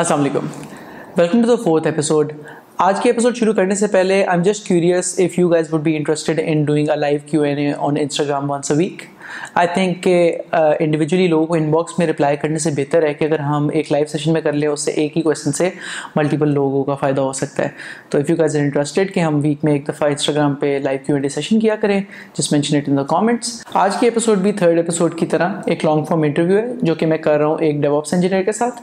السلام علیکم welcome to the fourth episode آج کے ایپیسوڈ شروع کرنے سے پہلے I am just curious if you guys would be interested in doing a live Q and A on Instagram once a week I think کہ individually uh, لوگوں کو inbox میں رپلائی کرنے سے بہتر ہے کہ اگر ہم ایک لائیو سیشن میں کر لیں اس سے ایک ہی سے ملٹیپل لوگوں کا فائدہ ہو سکتا ہے تو اف یو انٹرسٹیڈ کہ ہم ویک میں ایک دفعہ انسٹاگرام پہ لائیو کیو سیشن کیا کریں just mention it in the comments آج کے تھرڈ اپیسوڈ کی طرح ایک لانگ فارم انٹرویو ہے جو کہ میں کر رہا ہوں ایک آپس انجینئر کے ساتھ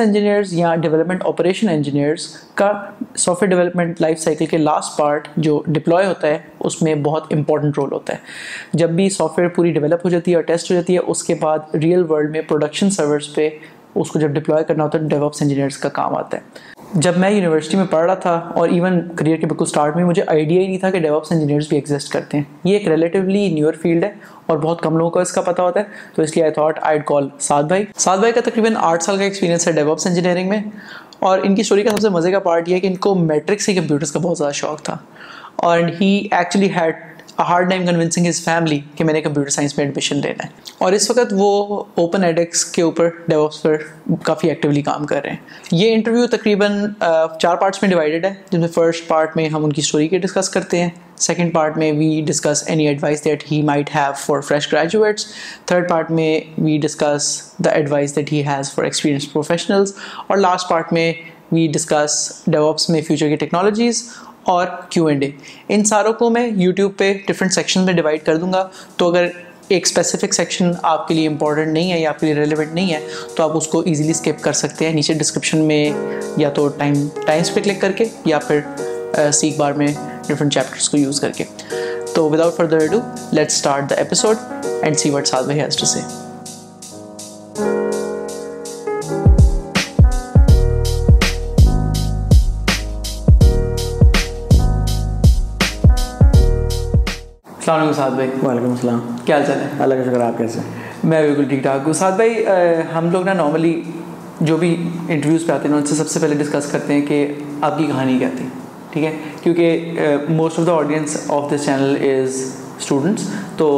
انجینئرز یا ڈیولپمنٹ آپریشن انجینئرس کا software development life cycle کے لاسٹ پارٹ جو ڈپلوائے ہوتا ہے اس میں بہت امپورٹنٹ رول ہوتا ہے جب بھی سافٹ ویئر پوری ڈیولپ ہو جاتی ہے اور ٹیسٹ ہو جاتی ہے اس کے بعد ریئل ورلڈ میں پروڈکشن سرورس پہ اس کو جب ڈپلوائے کرنا ہوتا ہے ڈیوپس انجینئرس کا کام آتا ہے جب میں یونیورسٹی میں پڑھ رہا تھا اور ایون کریئر کے بالکل سٹارٹ میں مجھے آئیڈیا ہی نہیں تھا کہ ڈیواپس انجینئرس بھی ایگزسٹ کرتے ہیں یہ ایک ریلیٹیولی نیور فیلڈ ہے اور بہت کم لوگوں کو اس کا پتہ ہوتا ہے تو اس لیے آئی تھاٹ آئی کال سعد بھائی سعد بھائی کا تقریباً آٹھ سال کا ایکسپیرینس ہے ڈیوپس انجینئرنگ میں اور ان کی اسٹوری کا سب سے مزے کا پارٹ یہ ہے کہ ان کو میٹرکس ہی کمپیوٹرس کا بہت زیادہ شوق تھا اور he actually had hard time convincing his family کہ میں نے کمپیوٹر سائنس میں ایڈمیشن لینا ہے اور اس وقت وہ اوپن ایڈکس کے اوپر ڈیوپس پر کافی ایکٹیولی کام کر رہے ہیں یہ انٹرویو تقریباً چار پارٹس میں ڈیوائڈیڈ ہے جن میں فرسٹ پارٹ میں ہم ان کی اسٹوری کے ڈسکس کرتے ہیں سیکنڈ پارٹ میں we discuss any advice that he might have for fresh graduates third part میں we discuss the advice that has for experience professionals اور لاسٹ پارٹ میں وی ڈسکس ڈیوپس میں future کی technologies اور Q and A ان ساروں کو میں یوٹیوب پہ ڈفرینٹ سیکشن میں ڈیوائڈ کر دوں گا تو اگر ایک اسپیسیفک سیکشن آپ کے لیے امپورٹنٹ نہیں ہے یا آپ کے لیے ریلیونٹ نہیں ہے تو آپ اس کو ایزیلی اسکپ کر سکتے ہیں نیچے ڈسکرپشن میں یا تو ٹائم ٹائمس پہ کلک کر کے یا پھر سیکھ بار میں ڈفرینٹ چیپٹرس کو یوز کر کے تو without further do let start the episode and see what سال ٹو سے السلام علیکم سعد بھائی وعلیکم السلام کیا حال چال ہے اللہ کا شکر آپ کیسے میں بالکل ٹھیک ٹھاک ہوں سعد بھائی ہم لوگ نا نارملی جو بھی انٹرویوز پہ آتے ہیں ان سے سب سے پہلے ڈسکس کرتے ہیں کہ آپ کی کہانی کیا تھی ٹھیک ہے کیونکہ most of the audience of this channel is students تو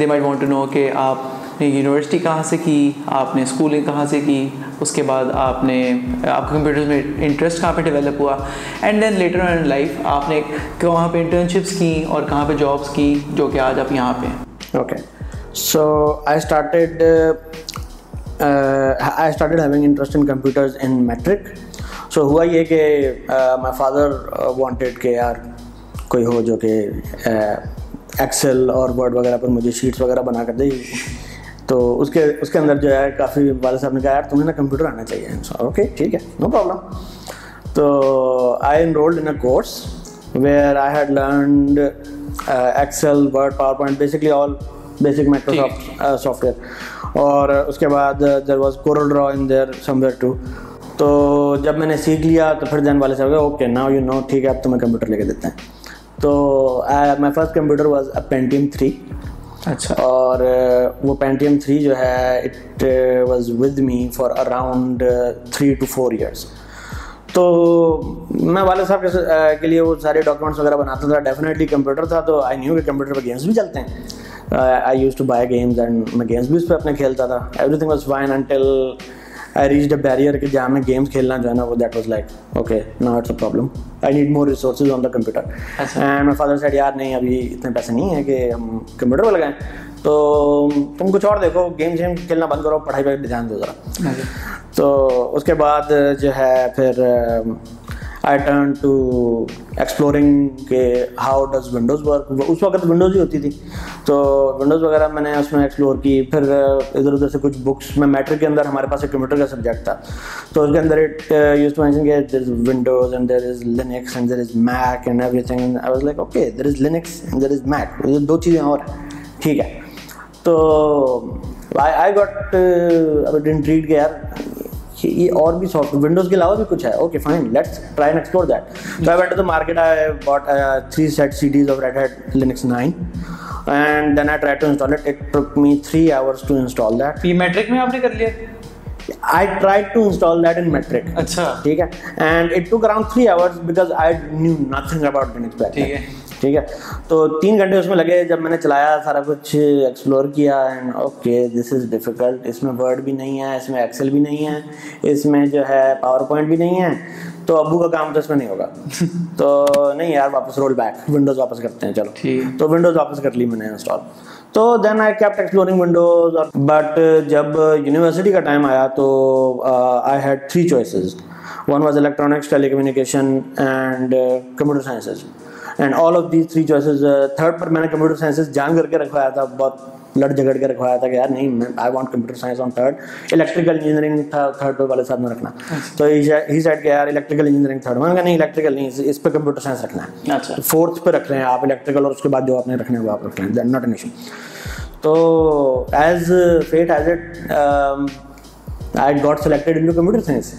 they might want to know کہ آپ نے یونیورسٹی کہاں سے کی آپ نے اسکولنگ کہاں سے کی اس کے بعد آپ نے آپ کے کمپیوٹرز میں انٹرسٹ کہاں پہ ڈیولپ ہوا اینڈ دین لیٹر لائف آپ نے کہاں پہ انٹرنشپس کی اور کہاں پہ جابس کی جو کہ آج آپ یہاں پہ ہیں okay so I started I started having interest in computers in matric so ہوا یہ کہ مائی فادر وانٹیڈ کہ یار کوئی ہو جو کہ ایکسل اور ورڈ وغیرہ پر مجھے شیٹس وغیرہ بنا کر دے تو اس کے اس کے اندر جو ہے کافی والد صاحب نے کہا یار تمہیں نا کمپیوٹر آنا چاہیے اوکے ٹھیک ہے نو پرابلم تو I enrolled rolled in a course where I had learned Excel Word PowerPoint basically all basic Microsoft software اور اس کے بعد there was Corel Draw in there somewhere too تو جب میں نے سیکھ لیا تو پھر دین والے صاحب کا اوکے نا یو نو ٹھیک ہے اب تو میں کمپیوٹر لے کے دیتے ہیں تو my first computer was a Pentium three اچھا اور وہ پینٹیم تھری جو ہے it was with me for around three two four years تو میں والد صاحب کے لیے وہ سارے ڈاکیومنٹس وغیرہ بناتا تھا ڈیفینیٹلی کمپیوٹر تھا تو آئی نیو کہ کمپیوٹر پر گیمس بھی چلتے ہیں I use to buy games and میں گیمس بھی اس پہ اپنے کھیلتا تھا everything was fine until I reach the barrier کہ جہاں میں گیمس کھیلنا جو ہے نا وہ دیٹ واز لائک اوکے نا problem I need more resources on the computer and my father said یار نہیں ابھی اتنے پیسے نہیں ہیں کہ ہم کمپیوٹر پہ لگائیں تو تم کچھ اور دیکھو گیم شیم کھیلنا بند کرو پڑھائی پہ دھیان دو ذرا تو اس کے بعد جو ہے پھر آئی ٹرن ٹو ایکسپلورنگ کہ ہاؤ ڈز ونڈوز ورک اس وقت ونڈوز ہی ہوتی تھی تو ونڈوز وغیرہ میں نے اس میں ایکسپلور کی پھر ادھر ادھر سے کچھ بکس میں میٹرک کے اندر ہمارے پاس ایک کمپیوٹر کا سبجیکٹ تھا تو اس کے اندر it use to mention there is Windows and there is Linux and and and there there there is is Mac everything I was like okay Linux is Mac دو چیزیں اور ٹھیک ہے تو آئی ریڈ uh, یار کہ یہ اور بھی سافٹ ونڈوز کے علاوہ بھی کچھ ہے okay fine let's try and explore that so I went to the market I bought three set CDs of Red Hat Linux nine and then I try to install it it took me three hours to install that یہ matric میں آپ نے کر لیا I try to install that in matric اچھا ٹھیک ہے and it took around three hours because I knew nothing about Linux bat ٹھیک ہے ٹھیک ہے تو تین گھنٹے اس میں لگے جب میں نے چلایا سارا کچھ ایکسپلور کیا اوکے دس از ڈیفیکلٹ اس میں ورڈ بھی نہیں ہے اس میں ایکسل بھی نہیں ہے اس میں جو ہے پاور پوائنٹ بھی نہیں ہے تو ابو کا کام تو اس میں نہیں ہوگا تو نہیں یار واپس رول بیک ونڈوز واپس کرتے ہیں چلو تو ونڈوز واپس کر لی میں نے انسٹال تو then I exploring Windows but جب یونیورسٹی کا ٹائم آیا تو I had three choices one was electronics telecommunication and computer sciences and all of these three choices third پر میں نے کمپیوٹر سائنسز جان کر کے رکھوایا تھا بہت لڑ جھگڑ کے رکھوایا تھا کہ یار نہیں I want computer science on third electrical engineering تھا تھرڈ پر والے ساتھ میں رکھنا اچھا۔ تو ہی سائڈ کہ یار الیکٹریکل انجینئرنگ تھرڈ میں نے کہا نہیں الیکٹریکل نہیں اس پہ کمپیوٹر سائنس رکھنا ہے فورتھ اچھا۔ پہ رکھ رہے ہیں آپ الیکٹریکل اور اس کے بعد جو آپ نے رکھنا ہے وہ آپ رکھ رہے ہیں ناٹ ناٹ ایشو تو ایز فیٹ ایز اٹ جو ہے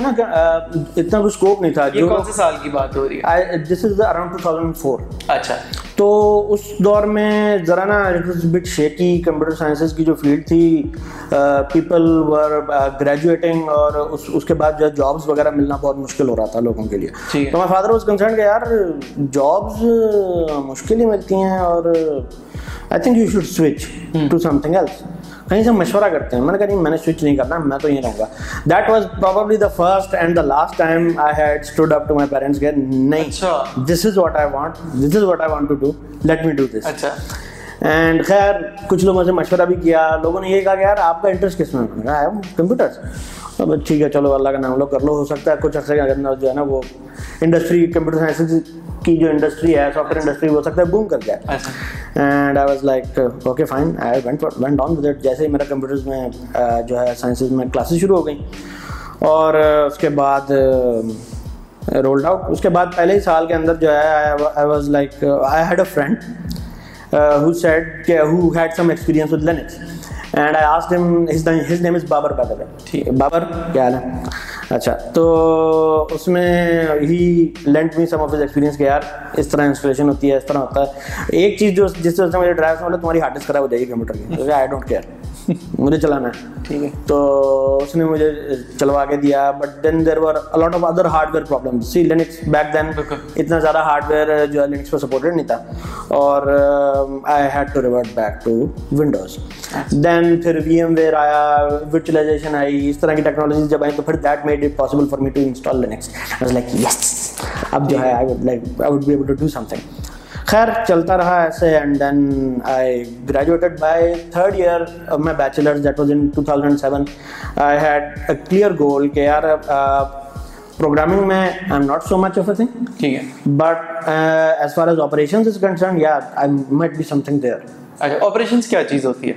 نا اتنا تو اس دور میں ذرا نا بٹ شیکی کمپیوٹر سائنسز کی جو فیلڈ تھی پیپل ور گریجویٹنگ اور اس اس کے بعد جو ہے جابس وغیرہ ملنا بہت مشکل ہو رہا تھا لوگوں کے لیے تو میں فادر واز کنسرن کہ یار جابس مشکل ہی ملتی ہیں اور I think you should switch to something else کہیں سے مشورہ کرتے ہیں میں نے کہا نہیں میں نے سوئچ نہیں کرنا میں تو یہ رہوں گا that was probably the first and the last time I had stood up to my parents get نہیں this is what I want this is what I want to do let me do this and خیر کچھ لوگوں سے مشورہ بھی کیا لوگوں نے یہ کہا کہ یار آپ کا انٹرسٹ کس میں کمپیوٹر اب ٹھیک ہے چلو اللہ کا نام لو کر لو ہو سکتا ہے کچھ عرصے کے اندر جو ہے نا وہ انڈسٹری کمپیوٹر سائنس کی جو انڈسٹری ہے سافٹ ویئر انڈسٹری ہو سکتا ہے بوم کر گیا okay fine I went went it جیسے ہی میرا کمپیوٹرز میں جو ہے سائنسز میں کلاسز شروع ہو گئیں اور اس کے بعد رولڈ آؤٹ اس کے بعد پہلے ہی سال کے اندر جو ہے I I was like had a friend who who had some experience with Linux and I ask his name is Babar ٹھیک ہے بابر کیا حال ہے اچھا تو اس میں ہی لینٹ میں یار اس طرح انسٹالیشن ہوتی ہے اس طرح ہوتا ہے ایک چیز جو جس وجہ سے ڈرائیو تمہاری ہارڈ ڈسک خراب ہو جائے گی کمپیوٹر میں آئی ڈونٹ کیئر مجھے چلانا ہے ٹھیک ہے تو اس نے مجھے چلوا کے دیا but then there a lot of other hardware problem see Linux back then اتنا زیادہ ہارڈ ویئر جو ہے لینکس پہ سپورٹڈ نہیں تھا اور I had to revert back to Windows then پھر وی ایم ویئر آیا آئی اس طرح کی ٹیکنالوجی جب آئی تو پھر دیٹ میں کیا چیز ہوتی ہے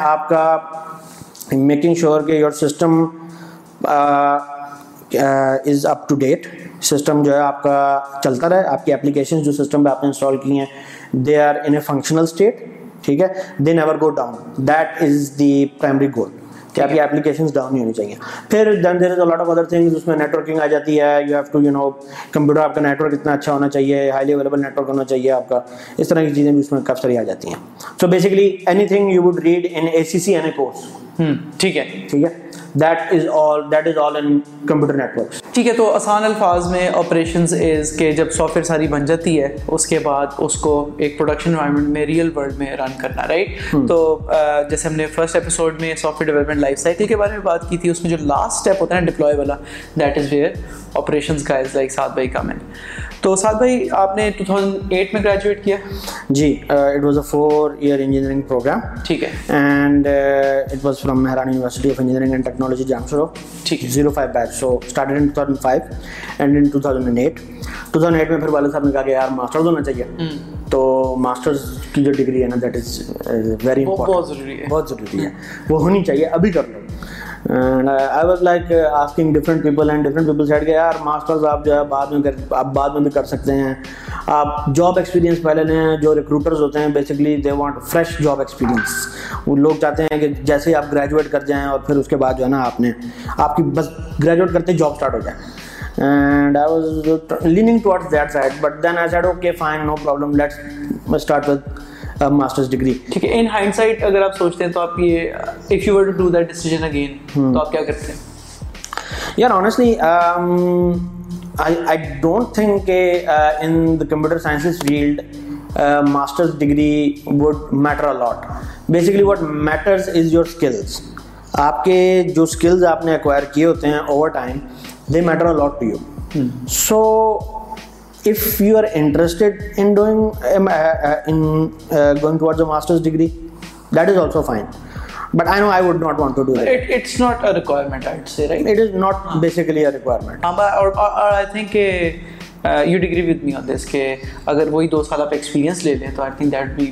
آپ کا میکنگ شیور کہ your system is up to date system جو ہے آپ کا چلتا رہے آپ کی اپلیکیشن جو سسٹم پہ آپ نے انسٹال کی ہیں they are in a functional state ٹھیک ہے they never go down that is the primary goal کہ آپ کی اپلیکیشن ڈاؤن ہی ہونی چاہیے پھر then there is a lot of other اس میں نیٹورکنگ آ جاتی ہے you have to you know computer آپ کا نیٹورک اتنا اچھا ہونا چاہیے ہائیلی اویلیبل نیٹورک ہونا چاہیے آپ کا اس طرح کی چیزیں بھی اس میں کافی ساری آ جاتی ہیں so read in a C C N A course ٹھیک ہے ٹھیک ہے that is all that is all in computer networks ٹھیک ہے تو آسان الفاظ میں آپریشنز از کہ جب سافٹ ویئر ساری بن جاتی ہے اس کے بعد اس کو ایک پروڈکشن انوائرمنٹ میں ریئل ورلڈ میں رن کرنا رائٹ تو جیسے ہم نے فرسٹ ایپیسوڈ میں software development life cycle کے بارے میں بات کی تھی اس میں جو لاسٹ اسٹیپ ہوتا ہے نا ڈپلوائے والا دیٹ از ویئر آپریشنز کا از لائک سعد بھائی کا میں تو سعد بھائی آپ نے ٹو ایٹ میں گریجویٹ کیا جی it was a four year engineering program ٹھیک ہے and it was from Mehran university of engineering and eight میں پھر والد صاحب نے کہا کہ وہ ہونی چاہیے ابھی کر لو and I was like asking different people and different people set گئے یار ماسٹرز آپ جو ہے بعد میں کر آپ بعد میں بھی کر سکتے ہیں آپ جاب ایکسپیرینس پہلے لیں جو ریکروٹرز ہوتے ہیں basically they want fresh job experience وہ لوگ چاہتے ہیں کہ جیسے ہی آپ گریجویٹ کر جائیں اور پھر اس کے بعد جو ہے نا آپ نے آپ کی بس گریجویٹ کرتے جاب اسٹارٹ ہو جائے and I was leaning towards that side but then I said okay fine no problem let's start with masters uh, degree ٹھیک ہے ان ہائنڈ سائٹ اگر آپ سوچتے ہیں تو آپ یہ if you to that decision again تو hmm. آپ کیا کرتے ہیں یار آنیسٹلی آئی ڈونٹ تھنک کہ in the computer sciences field masters degree would matter a lot basically what matters is your skills آپ کے جو اسکلز آپ نے ایکوائر کیے ہوتے ہیں over time they matter a lot to you so اتنی ہوتی ہے اس کے اگر وہی دو سال آپ ایکسپیرینس لیتے ہیں تو I think that be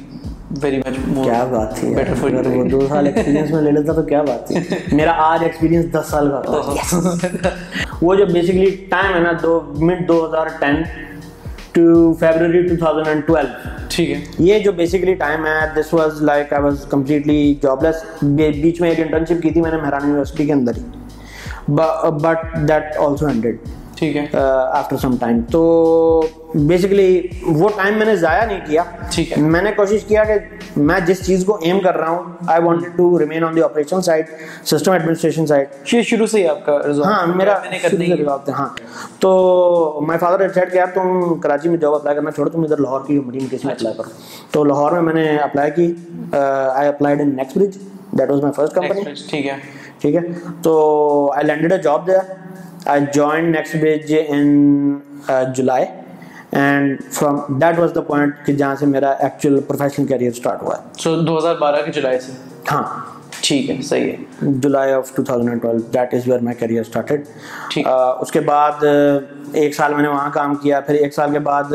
very much کیا بات تھی بیٹر فوٹو دوسپ میں لے لیتا تو کیا بات تھی میرا آج ایکسپیرینس دس سال کا وہ جو بیسکلی ٹائم ہے نا دو مٹ دو ہزار یہ جو I was completely jobless بیچ میں ایک انٹرنشپ کی تھی میں نے مہران یونیورسٹی کے اندر ہی بٹ دیٹ آلسوڈ ٹھیک ہے آفٹر سم ٹائم تو بیسکلی وہ ٹائم میں نے ضائع نہیں کیا ٹھیک ہے میں نے کوشش کیا کہ میں جس چیز کو ایم کر رہا ہوں I want to remain on the operation side system administration side یہ شروع سے ہی آپ کا ہاں میرا ہاں تو مائی فادر ڈیسائڈ کیا تم کراچی میں جاب اپلائی کرنا چھوڑو تم ادھر لاہور کی مڈی میں میں اپلائی کرو تو لاہور میں میں نے اپلائی کی I applied in next bridge that was my first company ٹھیک ہے ٹھیک ہے تو آئی لینڈیڈ اے جاب دیا اس کے بعد ایک سال میں نے وہاں کام کیا پھر ایک سال کے بعد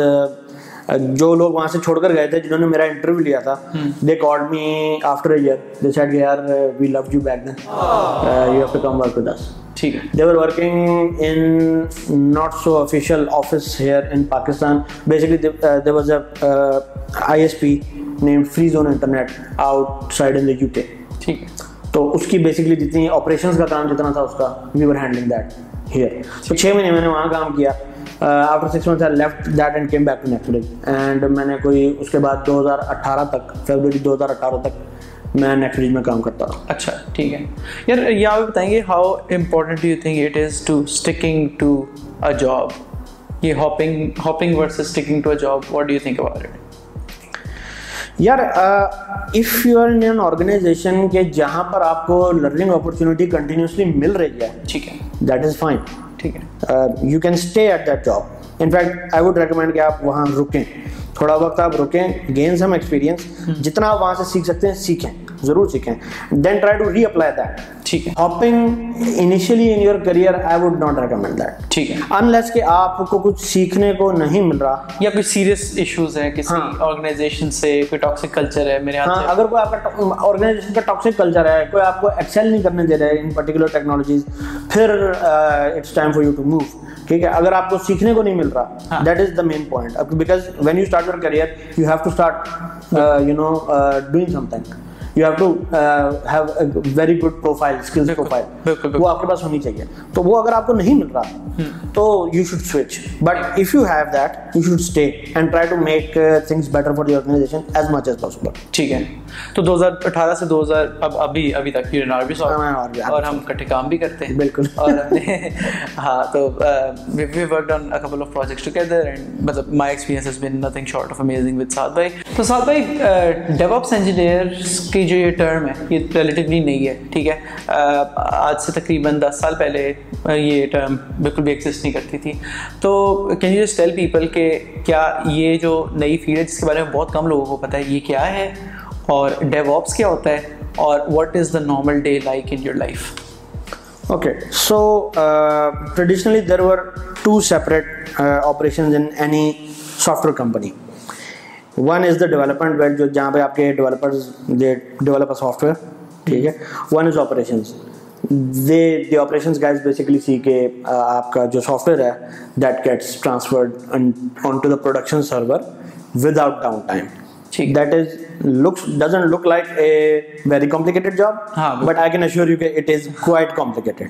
جو لوگ وہاں سے چھوڑ کر گئے تھے جنہوں نے میرا انٹرویو لیا تھا they were working in not so official office here in Pakistan basically they was a I S P name free zone internet outside in the U K ٹھیک ہے uh, uh, تو اس کی بیسکلی جتنی operations کا کام جتنا تھا اس کا we were handling that here تو چھ مہینے میں نے وہاں کام کیا after six month I left that and came back to Netflix and میں نے کوئی اس کے بعد دو ہزار اٹھارہ تک فیبرری دو ہزار اٹھارہ تک میں نیٹ نیٹفلکس میں کام کرتا ہوں اچھا ٹھیک ہے یار یہ آپ بتائیں گے how important you think it is to sticking to a job یہ hopping hopping versus sticking to a job what do you think about it یار if you are in organization کے جہاں پر آپ کو لرننگ اپرچونیٹی کنٹینیوسلی مل رہی ہے ٹھیک ہے دیٹ از فائن ٹھیک ہے you can stay at that job in fact I would recommend کہ آپ وہاں رکیں تھوڑا وقت آپ رکیں گینز ہم ایکسپیرینس جتنا آپ وہاں سے سیکھ سکتے ہیں سیکھیں ضرور سیکھیں ٹھیک ٹھیک ہے ہے کہ آپ کو کو کچھ سیکھنے نہیں مل رہا یا ہیں کسی ہاں۔ سے کوئی کوئی کوئی ہے ہے میرے ہاں، اگر آپ آپ کا کا کو نہیں کرنے دے رہے پھر uh, ٹھیک ہے اگر آپ کو سیکھنے کو نہیں مل رہا that is the main point when you career you have to have a very good profile skills profile وہ آپ کے پاس ہونی چاہیے تو وہ اگر آپ کو نہیں مل رہا تو you should switch but if you have that you should stay and try to make things better for the organization as much as possible ٹھیک ہے تو دو ہزار اٹھارہ سے دو ہزار اب ابھی ابھی تک یو نار بھی ہاں، اور ہم کٹھے کام بھی کرتے ہیں بالکل اور ہم نے ہاں تو we work on couple of projects together and مطلب my experience has been nothing short of amazing with ساتھ بھائی تو ساتھ بھائی ڈیوپس انجینئرس کی جو یہ ٹرم ہے یہ ریلیٹیولی نہیں ہے ٹھیک ہے آج سے تقریباً دس سال پہلے یہ ٹرم بالکل بھی ایکزسٹ نہیں کرتی تھی تو کین یو اسٹیل پیپل کہ کیا یہ جو نئی فیلڈ ہے جس کے بارے میں بہت کم لوگوں کو پتہ ہے یہ کیا ہے اور ڈیوپس کیا ہوتا ہے اور what is the normal day like in your life okay so traditionally there were two separate operations in any software company one is the development bit جو جہاں پہ آپ کے ڈیولپر ڈیولپر سافٹ ویئر ٹھیک ہے one is operations they the operations guys basically see کہ آپ کا جو سافٹ ویئر ہے that gets transferred on to the production server without downtime ٹھیک that is looks doesn't look like a very complicated job Haan, but i can assure you it is quite complicated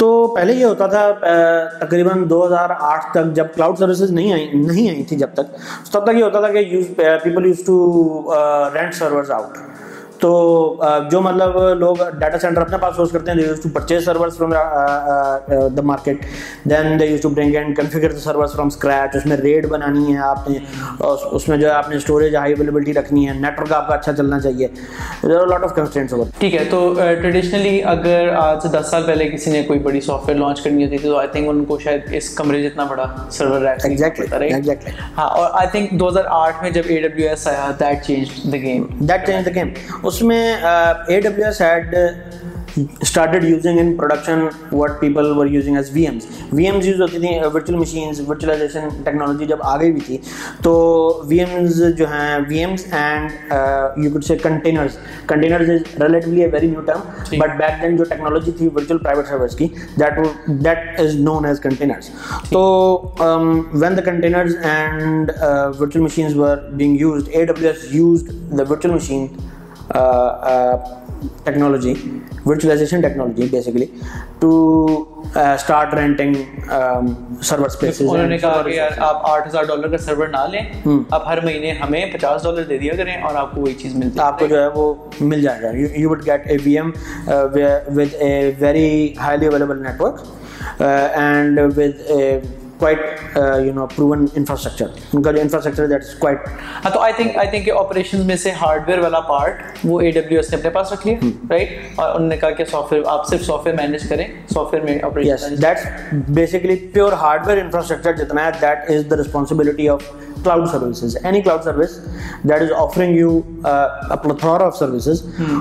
تو پہلے یہ ہوتا تھا تقریباً دو ہزار آٹھ تک جب کلاؤڈ سروسز نہیں آئی نہیں آئی تھی جب تک تب تک یہ ہوتا تھا کہ people use to rent servers out تو جو مطلب لوگ ڈیٹا سینٹر اپنے پاس سورس کرتے ہیں they use to purchase servers from the market then they use to bring and configure the servers from scratch اس میں ریٹ بنانی ہے آپ نے اس میں جو ہے آپ نے اسٹوریج ہائی اویلیبلٹی رکھنی ہے نیٹ ورک آپ کا اچھا چلنا چاہیے لاٹ آف کنسٹینٹس ہوگا ٹھیک ہے تو ٹریڈیشنلی اگر آج سے دس سال پہلے کسی نے کوئی بڑی سافٹ ویئر لانچ کرنی ہوتی تھی تو آئی تھنک ان کو شاید اس کمرے جتنا بڑا سرور رہتا ہے ہاں اور آئی تھنک دو ہزار آٹھ میں جب اے ڈبلیو ایس آیا that change the game that change the game اس میں A W S had started using in production what people were using as V Ms V Ms use ہوتی تھیں virtual machines virtualization technology جب آ گئی بھی تھی تو وی ایمز جو ہیں VMs and you could say containers containers is relatively a very new term but back then جو ٹیکنالوجی تھی ورچوئل پرائیویٹ سروس کی that that is known as containers so when the containers and virtual machines were being used A W S used the virtual machine technology virtualization technology basically to start renting server نے کہا کہ یار آپ آٹھ ہزار dollar کا سرور نہ لیں آپ ہر مہینے ہمیں پچاس ڈالر دے دیا کریں اور آپ کو وہی چیز ہے آپ کو جو ہے وہ مل جائے گا you would get a V M with a very highly available network and with quite you know proven infrastructure ان کا جو انفراسٹرکچر کوائٹ ہاں تو آئی تھنک انفراسٹکچر کے آپریشن میں سے ہارڈ ویئر والا پارٹ وہ اے ڈبلیو ایس نے اپنے پاس رکھ لیا رائٹ اور انہوں نے کہا کہ سافٹ ویئر آپ صرف سافٹ ویئر مینیج کریں سافٹ ویئر میں operation that's pure hardware infrastructure جتنا ہے that is the responsibility of cloud services any cloud service that is offering you of services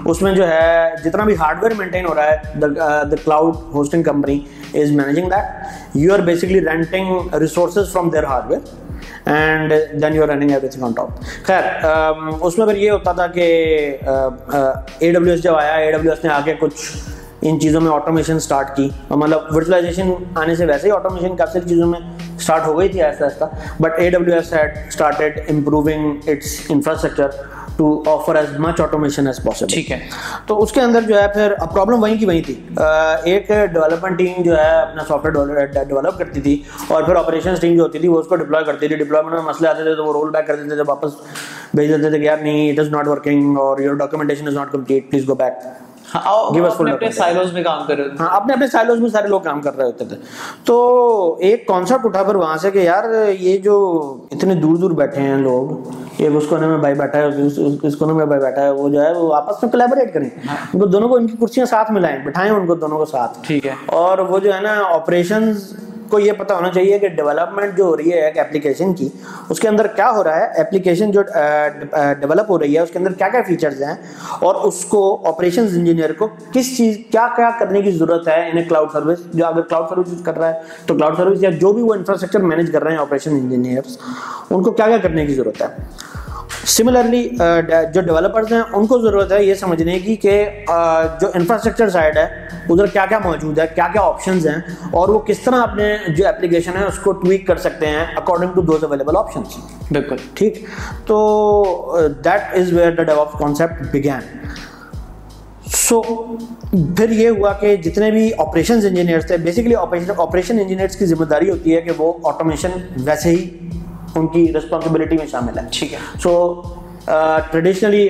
اس میں جو ہے جتنا بھی ہارڈ ویئر مینٹین ہو رہا ہے the cloud hosting company is managing that you are basically renting resources from their hardware and then you are running خیر اس میں پھر یہ ہوتا تھا کہ اے ڈبلیو ایس جب آیا اے ڈبلیو ایس نے کے کچھ ان چیزوں میں آٹومیشن اسٹارٹ کی مطلب ورچوائزیشن آنے سے ویسے ہی آٹومیشن کافی چیزوں میں اسٹارٹ ہو گئی تھی آہستہ آہستہ but a improving its infrastructure to offer as as much automation possible ٹھیک ہے تو اس کے اندر جو ہے پھر پرابلم وہیں کی وہیں تھی ایک ڈیولپمنٹ ٹیم جو ہے اپنا سافٹ ویئر ڈیولپ کرتی تھی اور پھر آپریشن ٹیم جو ہوتی تھی وہ اس کو ڈپلوائے کرتی تھی ڈپلوائمنٹ میں مسئلے آتے تھے تو وہ رول بیک کر دیتے تھے واپس بھیج دیتے تھے کہ یار نہیں اٹ از ناٹ ورکنگ اور your no documentation is not complete please go back یہ جو اتنے دور دور بیٹھے بیٹھا ہے وہ جو ہے وہ ملائیں بٹھائیں ان کو دونوں اور وہ جو ہے نا آپریشن کو یہ پتہ ہونا چاہیے کہ ڈیولپمنٹ جو ہو رہی ہے ایک اپلیکیشن کی اس کے اندر کیا ہو رہا ہے اپلیکیشن جو ڈیولپ ہو رہی ہے اس کے اندر کیا کیا فیچرز ہیں اور اس کو آپریشنز انجینئر کو کس چیز کیا کیا کرنے کی ضرورت ہے انہیں کلاؤڈ سروس جو اگر کلاؤڈ سروس کر رہا ہے تو کلاؤڈ سروس یا جو بھی وہ انفراسٹرکچر مینیج کر رہے ہیں آپریشن انجینئرس ان کو کیا کیا کرنے کی ضرورت ہے سملرلی uh, جو ڈیولپرز ہیں ان کو ضرورت ہے یہ سمجھنے کی کہ uh, جو انفراسٹرکچر سائڈ ہے ادھر کیا کیا موجود ہے کیا کیا آپشنز ہیں اور وہ کس طرح اپنے جو اپلیکیشن ہیں اس کو ٹویک کر سکتے ہیں according to those available options بالکل ٹھیک تو that is where concept begin so پھر یہ ہوا کہ جتنے بھی آپریشنز انجینئرس تھے بیسکلی آپریشن انجینئرس کی ذمہ داری ہوتی ہے کہ وہ آٹومیشن ویسے ہی ان کی رسپانسبلٹی میں شامل ہے ٹھیک ہے سو ٹریڈیشنلی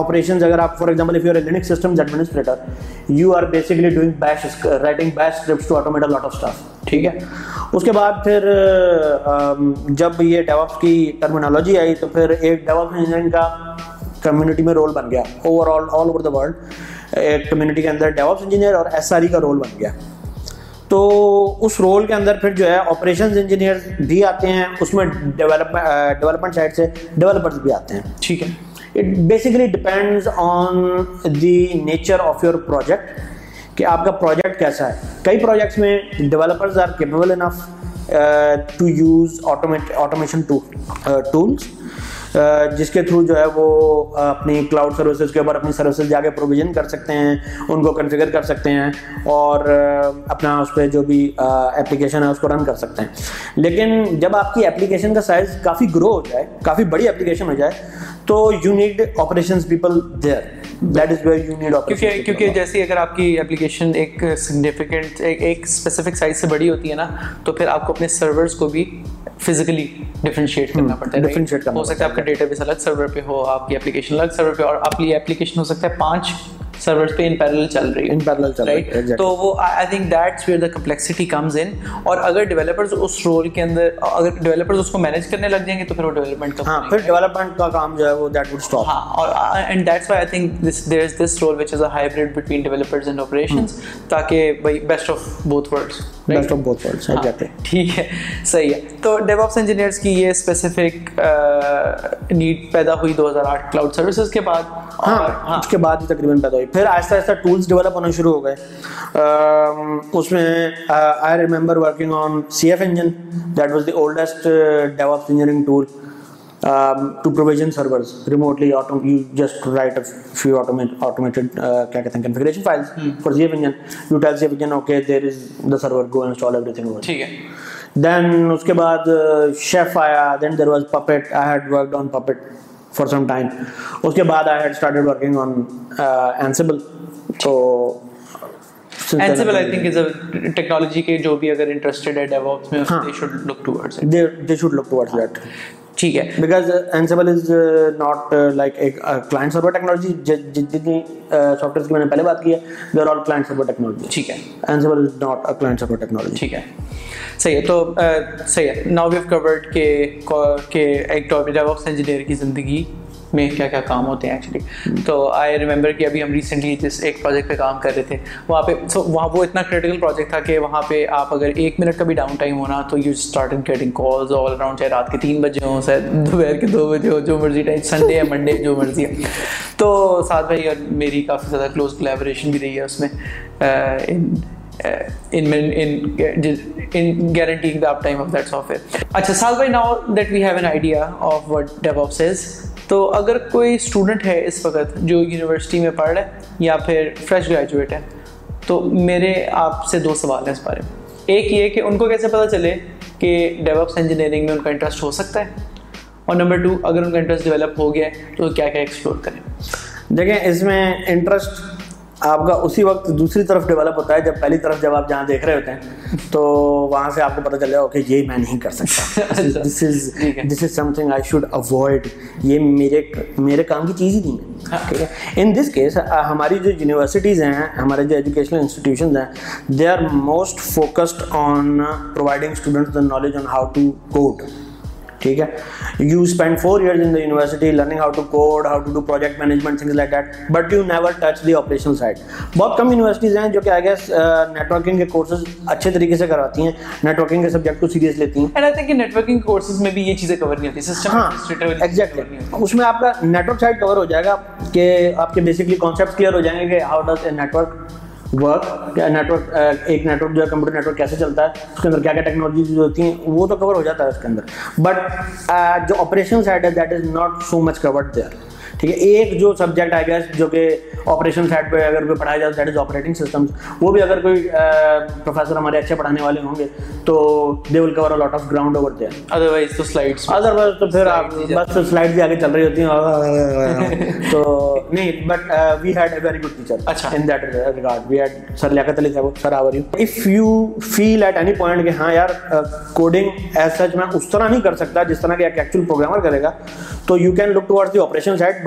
آپریشنز اگر آپ for example if you are Linux system administrator you are basically doing bash writing bash scripts to automate lot of stuff ٹھیک ہے اس کے بعد پھر uh, um, جب یہ ڈیوپس کی ٹرمینالوجی آئی تو پھر ایک ڈیوپس انجن کا کمیونٹی میں رول بن گیا over all all over the world ایک کمیونٹی کے اندر ڈیوپس انجینئر اور ایس آر ای کا رول بن گیا تو اس رول کے اندر پھر جو ہے آپریشنز انجینئر بھی آتے ہیں اس میں ڈیولپمنٹ سائڈ سے ڈیولپرز بھی آتے ہیں ٹھیک ہے it basically depends on the nature of your project کہ آپ کا پروجیکٹ کیسا ہے کئی پروجیکٹس میں developers are capable enough to use automation tools جس کے تھرو جو ہے وہ اپنی کلاؤڈ سروسز کے اوپر اپنی سروسز جا کے پروویژن کر سکتے ہیں ان کو کنفیگر کر سکتے ہیں اور اپنا اس پہ جو بھی اپلیکیشن ہے اس کو رن کر سکتے ہیں لیکن جب آپ کی اپلیکیشن کا سائز کافی گرو ہو جائے کافی بڑی اپلیکیشن ہو جائے تو you need operations people there that is where you need کیونکہ کیونکہ جیسی اگر آپ کی اپلیکیشن ایک سگنیفیکینٹ ایک اسپیسیفک سائز سے بڑی ہوتی ہے نا تو پھر آپ کو اپنے سرورز کو بھی فزیکلی ڈفرینشیٹ کرنا hmm. پڑتا ہے ڈفرینٹ ہو سکتا ہے آپ کا ڈیٹا بیس الگ سرور پہ ہو آپ کی اپلیکیشن الگ سرور پہ اور آپ لیے اپلیکیشن ہو سکتا ہے پانچ سرورز پہ ان پیرل چل رہی ہے ان پیرل چل رہی ہے تو وہ I think that's where the complexity comes in اور اگر ڈیولپرز اس رول کے اندر اگر ڈیولپرز اس کو مینج کرنے لگ جائیں گے تو پھر وہ ڈیولپمنٹ کا ہاں پھر ڈیولپمنٹ کا کام جو ہے وہ دیٹ وڈ سٹاپ ہاں اور and that's why I think this there is this role which is a hybrid between developers and operations تاکہ بھائی best of both worlds best of both worlds ہو جاتے ٹھیک ہے صحیح ہے تو ڈیو اپس انجینئرز کی یہ اسپیسیفک نیڈ uh, پیدا ہوئی 2008 کلاؤڈ سروسز کے بعد ہاں،, ہاں اس کے بعد ہی تقریباً پیدا ہوئی پھر آہستہ آہستہ ٹولس ڈیولپ ہونا شروع ہو گئے اس میں I remember working on C F engine that was the oldest develop engineering tool to provision servers remotely you just write a few automated کیا کہتے ہیں configuration file for C F engine you tell C F engine okay there is the server go install everything ٹھیک ہے then اس کے بعد Chef آیا then there was Puppet I had worked on Puppet for some time اس کے بعد I had started working on Ansible تو technology کے جو بھی اگر انٹرسٹیڈ ہے ٹھیک ہے بیکاز بکازل از ناٹ لائک ایک کلائنٹ سرور ٹیکنالوجی جتنی سافٹ uh, ویئر کی میں نے پہلے بات کی ہے they are all client server technology ٹھیک ہے is not a client server technology ٹھیک ہے صحیح ہے تو uh, صحیح ہے انجینئر کی زندگی میں کیا کیا کام ہوتے ہیں ایکچولی تو آئی ریمبر کہ ابھی ہم ریسنٹلی جس ایک پروجیکٹ پہ کام کر رہے تھے وہاں پہ سو وہاں وہ اتنا کریٹیکل پروجیکٹ تھا کہ وہاں پہ آپ اگر ایک منٹ کا بھی ڈاؤن ٹائم ہونا تو you in getting calls all around چاہے رات کے تین بجے ہوں چاہے دوپہر کے دو بجے ہوں جو مرضی ٹائم سنڈے یا منڈے جو مرضی ہے تو ساتھ بھائی اور میری کافی زیادہ کلوز کلیبریشن بھی رہی ہے اس میں آف دیٹ سافٹ ویئر اچھا سال by now that we have an idea of what is تو اگر کوئی اسٹوڈنٹ ہے اس وقت جو یونیورسٹی میں پڑھ ہے یا پھر فریش گریجویٹ ہے تو میرے آپ سے دو سوال ہیں اس بارے میں ایک یہ کہ ان کو کیسے پتہ چلے کہ ڈیولپس انجینئرنگ میں ان کا انٹرسٹ ہو سکتا ہے اور نمبر ٹو اگر ان کا انٹرسٹ ڈیولپ ہو گیا ہے تو کیا کیا ایکسپلور کریں دیکھیں اس میں انٹرسٹ آپ کا اسی وقت دوسری طرف ڈیولپ ہوتا ہے جب پہلی طرف جب آپ جہاں دیکھ رہے ہوتے ہیں تو وہاں سے آپ کو پتہ چل جائے کہ اوکے یہ میں نہیں کر سکتا this is something I should avoid یہ میرے میرے کام کی چیز ہی نہیں ہے ان دس کیس ہماری جو یونیورسٹیز ہیں ہمارے جو ایجوکیشنل انسٹیٹیوشنز ہیں they are most focused on providing student knowledge on how to code ٹھیک ہے you spend four years in the university learning how to code how to do project management things like that but you never touch the operation side بہت کم universities ہیں جو کہ I guess networking کے courses اچھے طریقے سے کراتی ہیں نیٹ ورکنگ کے سبجیکٹ کو سیریس لیتی ہیں نیٹ ورکنگ کورسز میں بھی یہ چیزیں کور نہیں ہوتی ہاں ایگزیکٹلی اس میں آپ کا نیٹ ورک سائڈ کور ہو جائے گا کہ آپ کے بیسکلی کانسیپٹ کلیئر ہو جائیں گے کہ how a network work network ایک نیٹ ورک جو ہے کمپیوٹر نیٹ ورک کیسے چلتا ہے اس کے اندر کیا کیا ٹیکنالوجیز یوز ہوتی ہیں وہ تو کور ہو جاتا ہے اس کے اندر بٹ جو آپریشن سائڈ ہے that is not so much covered there ایک جو سبجیکٹ آ گیا جو کہ آپریشن وہ بھی اگر ہوں گے تو نہیں بٹ ٹیچر اچھا۔ ہاں کوڈنگ ایز سچ میں اس طرح نہیں کر سکتا جس طرح سائڈ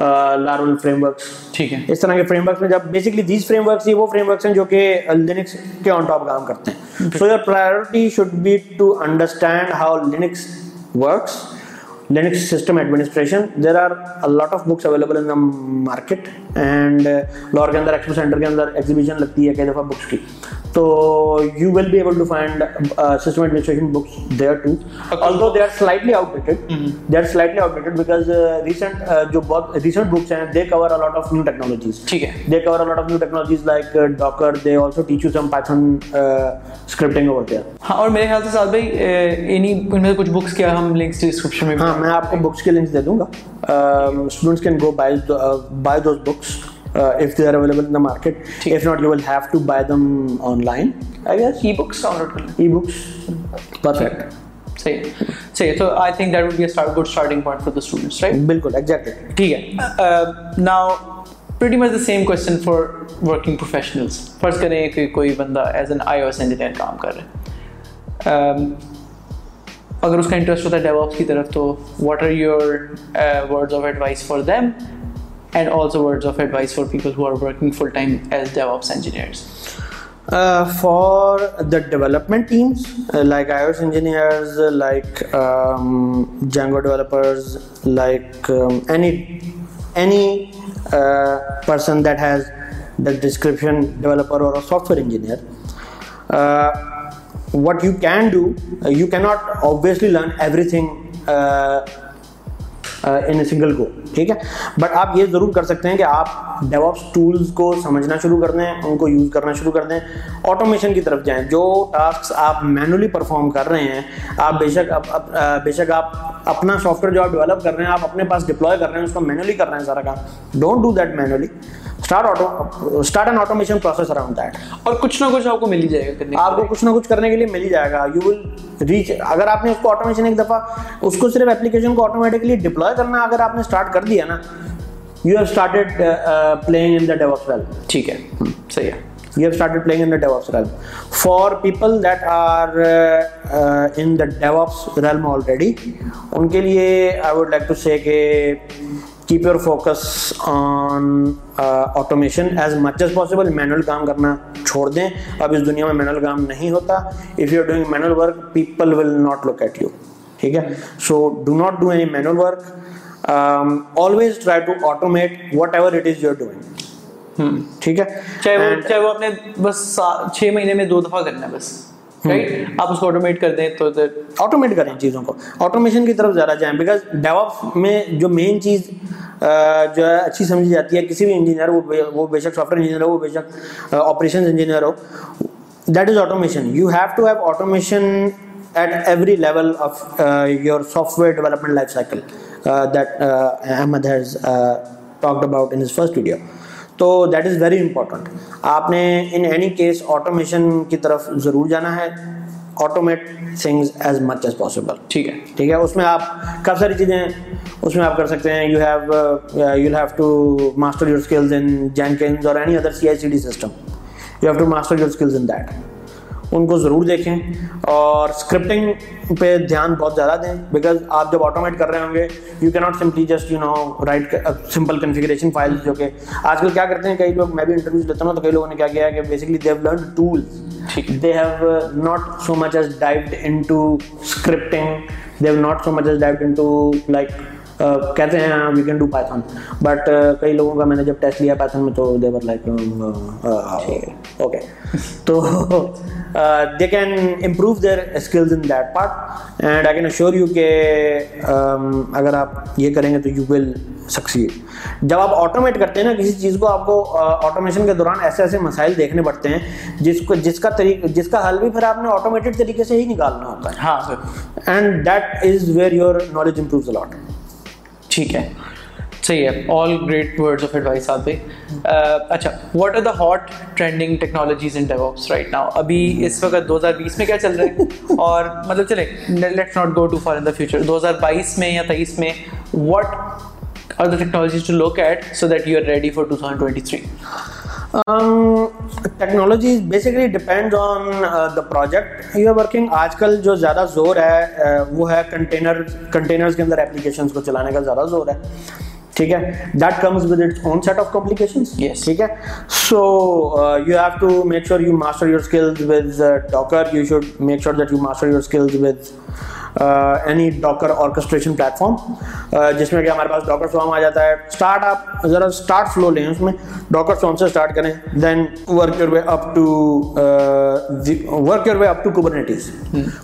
لارول فریم ورکس ٹھیک ہے اس طرح کے فریم ورکس میں جب بیسکلی دیز فریم ورکس یہ وہ فریم ورکس ہیں جو کہ لینکس کے آن ٹاپ کام کرتے ہیں so your priority should be to understand how Linux works اور میرے خیال سے میں آپ کو بکس کے لنکس دے دوں گا students can go by by those books the same line e books e books کہ کوئی بندہ as an I O S engineer کام کر رہے اگر اس کا انٹرسٹ ہوتا ہے ڈیو آپس کی طرف تو what are your words of advice for them and also words of advice for people who are working full time as devops engineers for the development teams like I engineers like Django developers like any any person that has the description developer اور software engineer what you can do, you cannot obviously learn everything in single go ٹھیک ہے but آپ یہ ضرور کر سکتے ہیں کہ آپ ڈیوپس ٹولز کو سمجھنا شروع کر دیں ان کو یوز کرنا شروع کر دیں آٹومیشن کی طرف جائیں جو ٹاسک آپ مینولی پرفارم کر رہے ہیں آپ بے شک بے شک آپ اپنا سافٹ ویئر جو آپ ڈیولپ کر رہے ہیں آپ اپنے پاس ڈپلوائے کر رہے ہیں اس کو مینولی کر رہے ہیں سارا کام don't do that manually start and automation process around that اور کچھ نہ کچھ آپ کو مل ہی جائے گا آپ کو کچھ نہ کچھ کرنے کے لیے مل ہی جائے گا یو ول ریچ اگر آپ نے اس کو آٹومیشن ایک دفعہ اس کو صرف اپلیکیشن کو آٹومیٹکلی ڈپلوائے کرنا اگر آپ نے اسٹارٹ کر دیا نا you have started playing in the devops world ٹھیک ہے صحیح ہے you have started playing in the devops world for people that are in the devops world ان کے لیے I would like to say کہ keep your focus on automation as much as possible manual کام کرنا چھوڑ دیں اب اس دنیا میں manual کام نہیں ہوتا if you are doing manual work people will not look at you ٹھیک ہے so do not do any manual work always try to automate whatever it is you doing ٹھیک ہے چاہے وہ آپ نے بس چھ مہینے میں دو دفعہ کرنا ہے بس آپ اس کو آٹومیٹ کر دیں تو آٹومیٹ کریں چیزوں کو آٹومیشن کی طرف زیادہ جائیں بیکاز ڈیوپ میں جو مین چیز جو ہے اچھی سمجھی جاتی ہے کسی بھی انجینئر وہ بے شک سافٹ ویئر انجینئر ہو وہ بے شک operation engineer who that is automation you have to have automation at every level of your software development life cycle that Ahmed has talked about in video تو that is very important آپ نے in any case automation کی طرف ضرور جانا ہے automate things as much as possible ٹھیک ہے ٹھیک ہے اس میں آپ کافی ساری چیزیں اس میں آپ کر سکتے ہیں you have you have to master your skills in Jenkins اور any other C I C D system you have to master your skills in that ان کو ضرور دیکھیں اور اسکرپٹنگ پہ دھیان بہت زیادہ دیں بیکاز آپ جب آٹومیٹ کر رہے ہوں گے یو کی not simply just you know write simple configuration file جو کہ آج کل کیا کرتے ہیں کئی لوگ میں بھی انٹرویوز دیتا ہوں تو کئی لوگوں نے کیا کیا ہے کہ بیسکلی دیو لرن ٹولس ٹھیک they have not so much as dived in to scripting not so much as dived انائک کہتے ہیں we can do Python but کئی لوگوں کا میں نے جب ٹیسٹ لیا پائتھن میں تو دیور لائک اوکے تو they can improve their skills in that part and I can assure you کہ اگر آپ یہ کریں گے تو یو ول سکسیڈ جب آپ آٹومیٹ کرتے ہیں نا کسی چیز کو آپ کو آٹومیشن کے دوران ایسے ایسے مسائل دیکھنے پڑتے ہیں جس کو جس کا جس کا حل بھی پھر آپ نے آٹومیٹڈ طریقے سے ہی نکالنا ہوتا ہے ہاں sir and that is where your knowledge improve ٹھیک ہے صحیح ہے all great word of advice آپ پہ اچھا what are the hot trending technologies in DevOps right now ابھی اس وقت دو ہزار بیس میں کیا چل رہا ہے اور مطلب چلے let's not go too far in the future دو ہزار بائیس میں یا تیئیس میں what are the technologies to look at so that you are ready for two thousand twenty three technology basically depend on the project you are working آج کل جو زیادہ زور ہے وہ ہے کنٹینر کنٹینرز کے اندر اپلیکیشنس کو چلانے کا زیادہ زور ہے ٹھیک ہے that comes with its own set of complication ٹھیک ہے so you have to make sure you master your skills with Docker you should make sure that you master your skills with any Docker orchestration platform جس میں کہ ہمارے پاس Docker form آ جاتا ہے start آپ ذرا اسٹارٹ فلو لیں اس میں ڈاکر فارم سے اسٹارٹ کریں then work your way up to work your way up to Kubernetes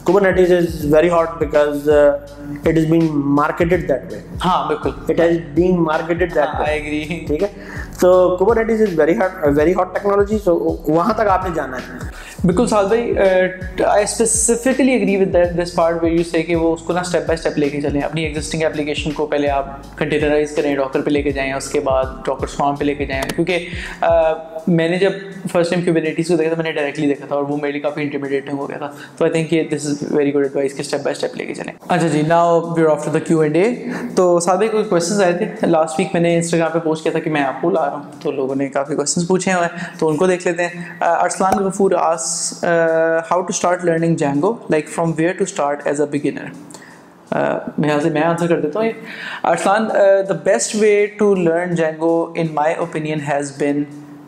Kubernetes is very hot because it is being marketed that way ہاں بالکل it has being marketed that way ٹھیک ہے تو Kubernetes is very hot very hot technology so وہاں تک آپ نے جانا ہے بالکل سال بھائی I specifically agree with this part we you say کہ وہ اس کو نا اسٹیپ بائی اسٹیپ لے کے چلیں اپنی ایگزیسٹنگ اپلیکیشن کو پہلے آپ کنٹینرائز کریں ڈاکٹر پہ لے کے جائیں اس کے بعد ڈاکٹر فارم پہ لے کے جائیں کیونکہ میں نے جب فرسٹ ٹائم کیوبینٹیز کو دیکھا تھا میں نے ڈائریکٹلی دیکھا تھا اور وہ میرے لیے کافی انٹرمیڈیٹنگ ہو گیا تھا تو آئی تھنک یہ this is very good advice کے اسٹیپ بائی اسٹیپ لے کے چلیں اچھا جی now where after the Q and A تو سادے کوئی کوشچنس آئے تھے لاسٹ ویک میں نے انسٹاگرام پہ پوسٹ کیا تھا کہ میں آپ کو لا رہا ہوں تو لوگوں نے کافی کوشچنس پوچھے ہوئے ہیں تو ان کو دیکھ لیتے ہیں ارسلان غفور آس how to start learning Django like from where to start as a beginner میں آنسر کر دیتا ہوں Arsalan the best way to learn Django in my opinion has been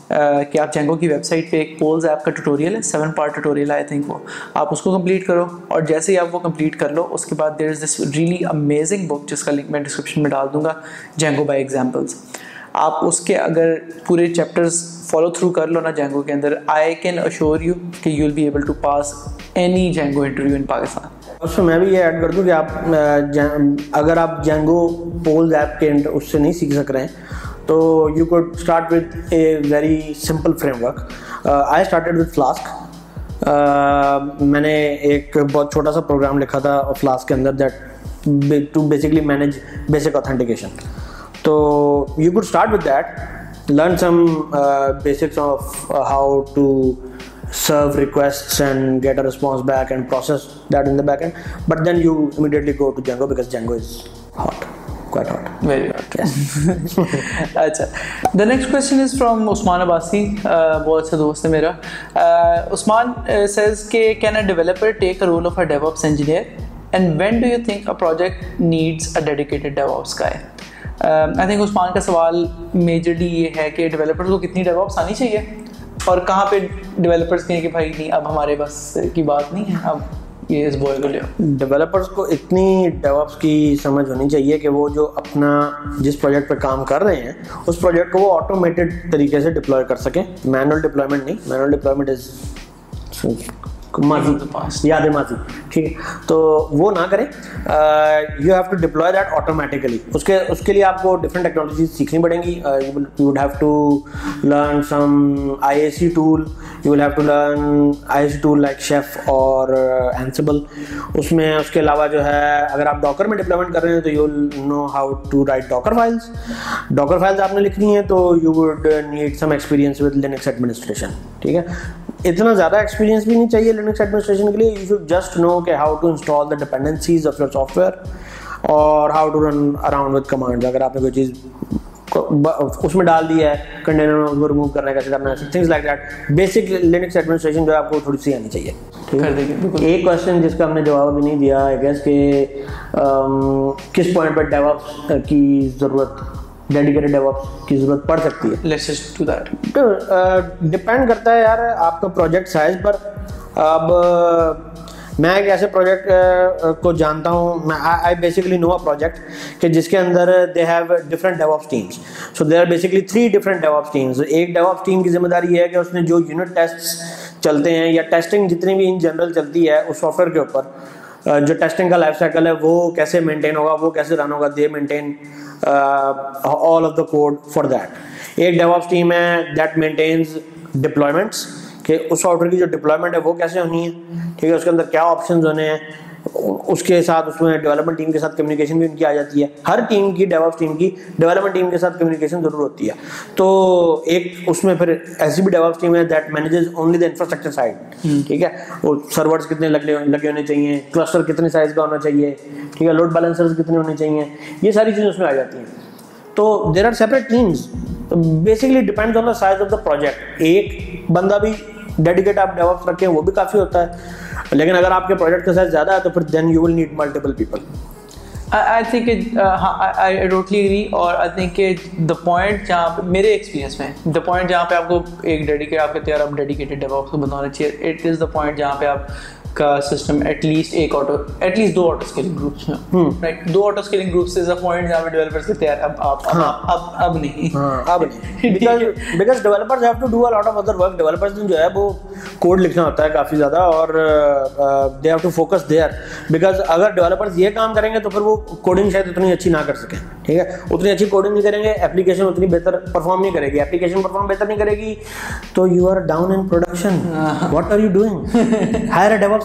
کہ آپ جینگو کی ویب سائٹ پہ ایک پولز ایپ کا ٹوٹوریل ہے seven part tutorial I think وہ آپ اس کو کمپلیٹ کرو اور جیسے ہی آپ وہ کمپلیٹ کر لو اس کے بعد there is this really amazing book جس کا لنک میں ڈسکرپشن میں ڈال دوں گا جینگو بائی ایگزامپلس آپ اس کے اگر پورے چیپٹرز فالو تھرو کر لو نا جینگو کے اندر آئی کین اشور یو کہ you will be able to pass any Django interview in Pakistan میں بھی یہ ایڈ کر دوں کہ آپ اگر آپ جینگو پولز ایپ کے اس سے نہیں سیکھ سک رہے ہیں تو you could start with a very simple framework I started with Flask میں نے ایک بہت چھوٹا سا پروگرام لکھا تھا فلاسک کے اندر that to basically manage basic authentication تو you could start with that learn some basics of how to serve request and get a response back and process that in the backend but then you immediately go to Django because Django is hot اچھا the next question is from Usman Abbasi بہت سا دوست ہیں میرا عثمان سیلس کے can a developer take off a DevOps engineer and when do you think project needs a dedicated کاثمان کا سوال میجرلی یہ ہے کہ ڈیولپر کو کتنی ڈیولپس آنی چاہیے اور کہاں پہ ڈیولپرس کے ہیں کہ بھائی نہیں اب ہمارے بس کی بات نہیں ہے اب یہ اس بوائے لیے ڈیولپرس کو اتنی ڈیولپس کی سمجھ ہونی چاہیے کہ وہ جو اپنا جس پروجیکٹ پہ کام کر رہے ہیں اس پروجیکٹ کو وہ آٹومیٹڈ طریقے سے ڈپلوائے کر سکیں مینول ڈپلائمنٹ نہیں مینول ڈپلائمنٹ از ماضی یاد ماضی ٹھیک ہے تو وہ نہ کریں you have to deploy that automatically اس اس کے کے لیے آپ کو ڈفرنٹ ٹیکنالوجیز سیکھنی پڑیں گی you have to learn some I A C tool you have to learn I A C tool like Chef اور اس میں اس کے علاوہ جو ہے اگر آپ ڈاکر میں ڈپلائمنٹ کر رہے ہیں تو you know how to write Docker files Docker files آپ نے لکھنی ہے تو you would need some experience with Linux administration ٹھیک ہے اتنا زیادہ ایکسپیرینس بھی نہیں چاہیے لینکس ایڈمنسٹریشن کے لیے یو شوڈ جسٹ نو کہ how to install the dependencies of your software اور how to run around with command اگر آپ نے کوئی چیز اس میں ڈال دیا ہے کنٹینر میں اس کو ریموو کرنا ہے کیسے کرنا ہے things like that basic Linux administration جو ہے آپ کو تھوڑی سی آنی چاہیے ایک کوشچن جس کا ہم نے جواب بھی نہیں دیا آئی گیس کہ کس پوائنٹ پر ڈیولپس کی ضرورت ڈیڈیکیٹڈ ڈیوپس کی ضرورت پڑ سکتی ہے ڈپینڈ uh, کرتا ہے یار آپ کا پروجیکٹ سائز پر اب uh, میں ایک ایسے پروجیکٹ uh, کو جانتا ہوں I basically know a project کہ جس کے اندر they have different DevOps teams so they are basically three different DevOps teams ایک ڈیو آفس ٹیم کی ذمہ داری یہ ہے کہ اس نے جو یونٹ ٹیسٹ چلتے ہیں یا ٹیسٹنگ جتنی بھی ان جنرل چلتی ہے اس سافٹ ویئر کے اوپر جو ٹیسٹنگ کا لائف سائیکل ہے وہ کیسے مینٹین ہوگا وہ کیسے رن ہوگا they maintain all of the code for that that ایک ڈیو ٹیم ہے مینٹینز ڈپلائمنٹس کہ اس ویئر کی جو ڈپلائمنٹ ہے وہ کیسے ہونی ہے ٹھیک ہے اس کے اندر کیا آپشنز ہونے ہیں اس کے ساتھ اس میں ڈیولپمنٹ ٹیم کے ساتھ کمیونیکیشن بھی ان کی آ جاتی ہے ہر ٹیم کی ڈیولپ ٹیم کی ڈیولپمنٹ ٹیم کے ساتھ کمیونیکیشن ضرور ہوتی ہے تو ایک اس میں پھر ایسی بھی ڈیولپ ٹیم ہے that manages only the infrastructure side ٹھیک ہے وہ سرورس کتنے لگے لگے ہونے چاہیے کلسٹر کتنے سائز کا ہونا چاہیے ٹھیک ہے لوڈ بیلنسرز کتنے ہونے چاہیے یہ ساری چیزیں اس میں آ جاتی ہیں تو there are separate teams basically depend on the size of the project ایک بندہ بھی ڈیڈیکیٹ آپ ڈیولپ رکھیں وہ بھی کافی ہوتا ہے لیکن اگر آپ کے پروجیکٹ کا سائز زیادہ ہے تو پھر then you will need multiple people I think I totally agree اور آئی تھنک دا پوائنٹ جہاں پہ میرے ایکسپیرینس میں دا پوائنٹ جہاں پہ آپ کو ایک ڈیڈیکیٹ آپ کے تیار آپ ڈیڈیکیٹڈ ڈیو کو بنانا چاہیے اٹ از دا پوائنٹ جہاں پہ آپ کا سسٹم ایٹ لیسٹ ایک آٹو ایٹ لیسٹ دو آٹو اسکیلنگ گروپس ہیں right do auto scaling groups is a point جہاں پہ ڈیولپرس کہتے ہیں اب آپ اب ہاں. اب نہیں ہاں. اب نہیں because developers have to do a lot of other work developers جو ہے وہ کوڈ لکھنا ہوتا ہے کافی زیادہ اور they have to focus there because اگر ڈیولپرز یہ کام کریں گے تو پھر وہ کوڈنگ شاید اتنی اچھی نہ کر سکیں ٹھیک ہے اتنی اچھی کوڈنگ نہیں کریں گے اپلیکیشن اتنی بہتر پرفارم نہیں کرے گی اپلیکیشن پرفارم بہتر نہیں کرے گی تو you are down in production what are you doing hire develop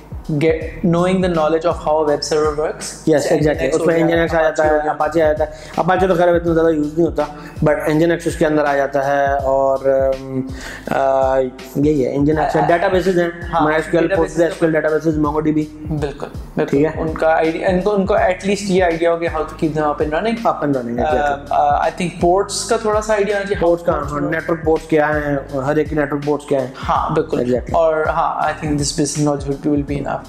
تھوڑا سا بورڈ ہاں، کیا ہے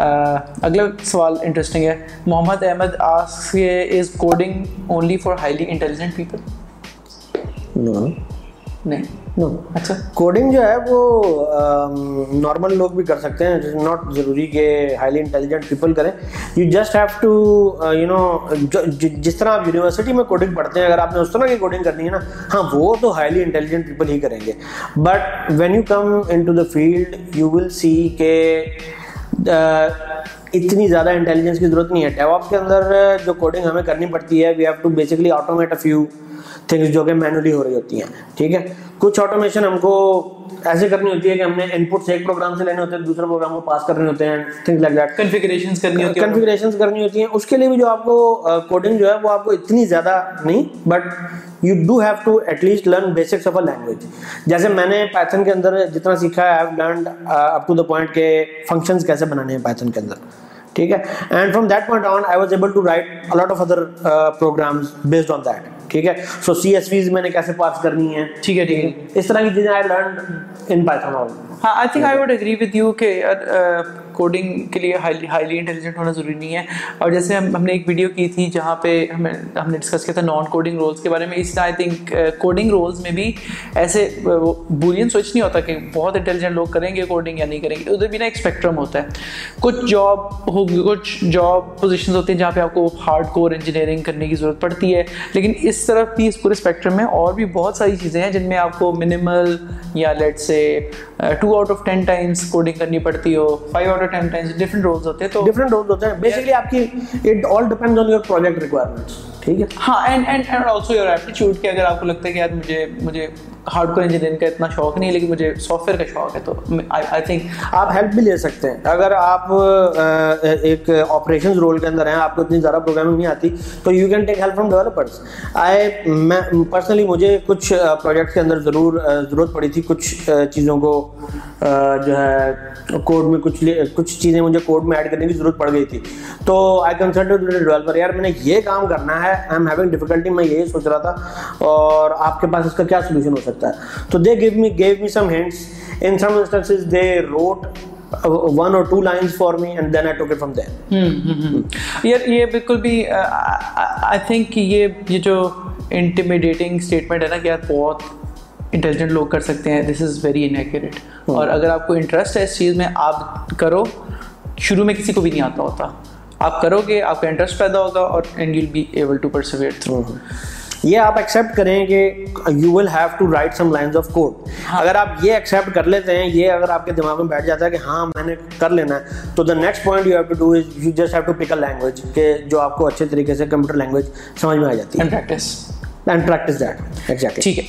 Uh, اگلا سوال انٹرسٹنگ ہے محمد احمد آس is coding only for highly intelligent people نہیں اچھا کوڈنگ جو ہے وہ نارمل um, لوگ بھی کر سکتے ہیں ضروری کہ ہائیلی انٹیلیجنٹ پیپل کریں you just have to you know جس طرح آپ یونیورسٹی میں کوڈنگ پڑھتے ہیں اگر آپ نے اس طرح کی کوڈنگ کرنی ہے نا ہاں وہ تو ہائیلی انٹیلیجنٹ پیپل ہی کریں گے but when you come into the field you will see کہ اتنی زیادہ انٹیلیجنس کی ضرورت نہیں ہے آپ کے اندر جو کوڈنگ ہمیں کرنی پڑتی ہے we have to basically automate a few things جو کہ مینولی ہو رہی ہوتی ہیں ٹھیک ہے کچھ آٹومیشن ہم کو ایسے کرنی ہوتی ہے کہ ہم نے ان پٹس ایک پروگرام سے لینے ہوتے ہیں دوسرے پروگرام کو پاس کرنے ہوتے ہیں تھنگس لائک دیٹ کنفیگریشنز کرنی ہوتی ہیں کنفیگریشنز کرنی ہوتی ہیں اس کے لیے بھی جو آپ کو کوڈنگ جو ہے وہ آپ کو اتنی زیادہ نہیں but you do have to at least learn basics of a language جیسے میں نے پائتھن کے اندر جتنا سیکھا ہے I have up to the point کے فنکشنز کیسے بنانے ہیں پائتھن کے اندر ٹھیک ہے and from that point on I was able to write a lot of other programs based on that ٹھیک ہے سو سی ایس ویز میں نے کیسے پاس کرنی ہے ٹھیک ہے ٹھیک ہے اس طرح کی چیزیں آئی لرن ان پائتھون ہاں I think I would agree with you کہ uh, کوڈنگ کے لیے ہائیلی انٹیلیجنٹ ہونا ضروری نہیں ہے اور جیسے ہم ہم نے ایک ویڈیو کی تھی جہاں پہ ہم نے ڈسکس کیا تھا نان کوڈنگ رولس کے بارے میں اس طرح آئی تھنک کوڈنگ رولز میں بھی ایسے بولین سوچ نہیں ہوتا کہ بہت انٹیلیجنٹ لوگ کریں گے کوڈنگ یا نہیں کریں گے ادھر بھی نا ایک اسپیکٹرم ہوتا ہے کچھ جاب ہوگی کچھ جاب پوزیشنز ہوتی ہیں جہاں پہ آپ کو ہارڈ کور انجینئرنگ کرنے کی ضرورت پڑتی ہے لیکن اس طرف بھی اس پورے اسپیکٹرم میں اور بھی بہت ساری چیزیں ہیں جن میں آپ کو منیمل یا let's say two out of ten times coding کرنی پڑتی ہو فائیو آؤٹ ضرورت پڑی تھی کچھ چیزوں کو کوڈ میں کچھ کچھ چیزیں مجھے کوڈ میں ایڈ کرنے کی ضرورت پڑ گئی تھی تو آئی کنسلٹ ڈیولپر یار میں نے یہ کام کرنا ہے آئی ایم ہیونگ ڈیفیکلٹی میں یہی سوچ رہا تھا اور آپ کے پاس اس کا کیا سولوشن ہو سکتا ہے تو they gave me gave me some hands in some instances they wrote one اور two lines for me and then I took it from دین یار یہ بالکل بھی آئی تھنک یہ جو انٹیمیڈیٹنگ اسٹیٹمنٹ ہے نا کہ یار بہت انٹیلیجنٹ لوگ کر سکتے ہیں this is very inaccurate اور اگر آپ کو انٹرسٹ ہے اس چیز میں آپ کرو شروع میں کسی کو بھی نہیں آتا ہوتا آپ کرو گے آپ کا انٹرسٹ پیدا ہوگا اور and you be able to through یہ آپ ایکسیپٹ کریں کہ you will have to write some lines of code اگر آپ یہ ایکسیپٹ کر لیتے ہیں یہ اگر آپ کے دماغ میں بیٹھ جاتا ہے کہ ہاں میں نے کر لینا ہے تو the next point you have to do is you just have to pick a language کہ جو آپ کو اچھے طریقے سے کمپیوٹر لینگویج سمجھ میں آ جاتی ہے آج کل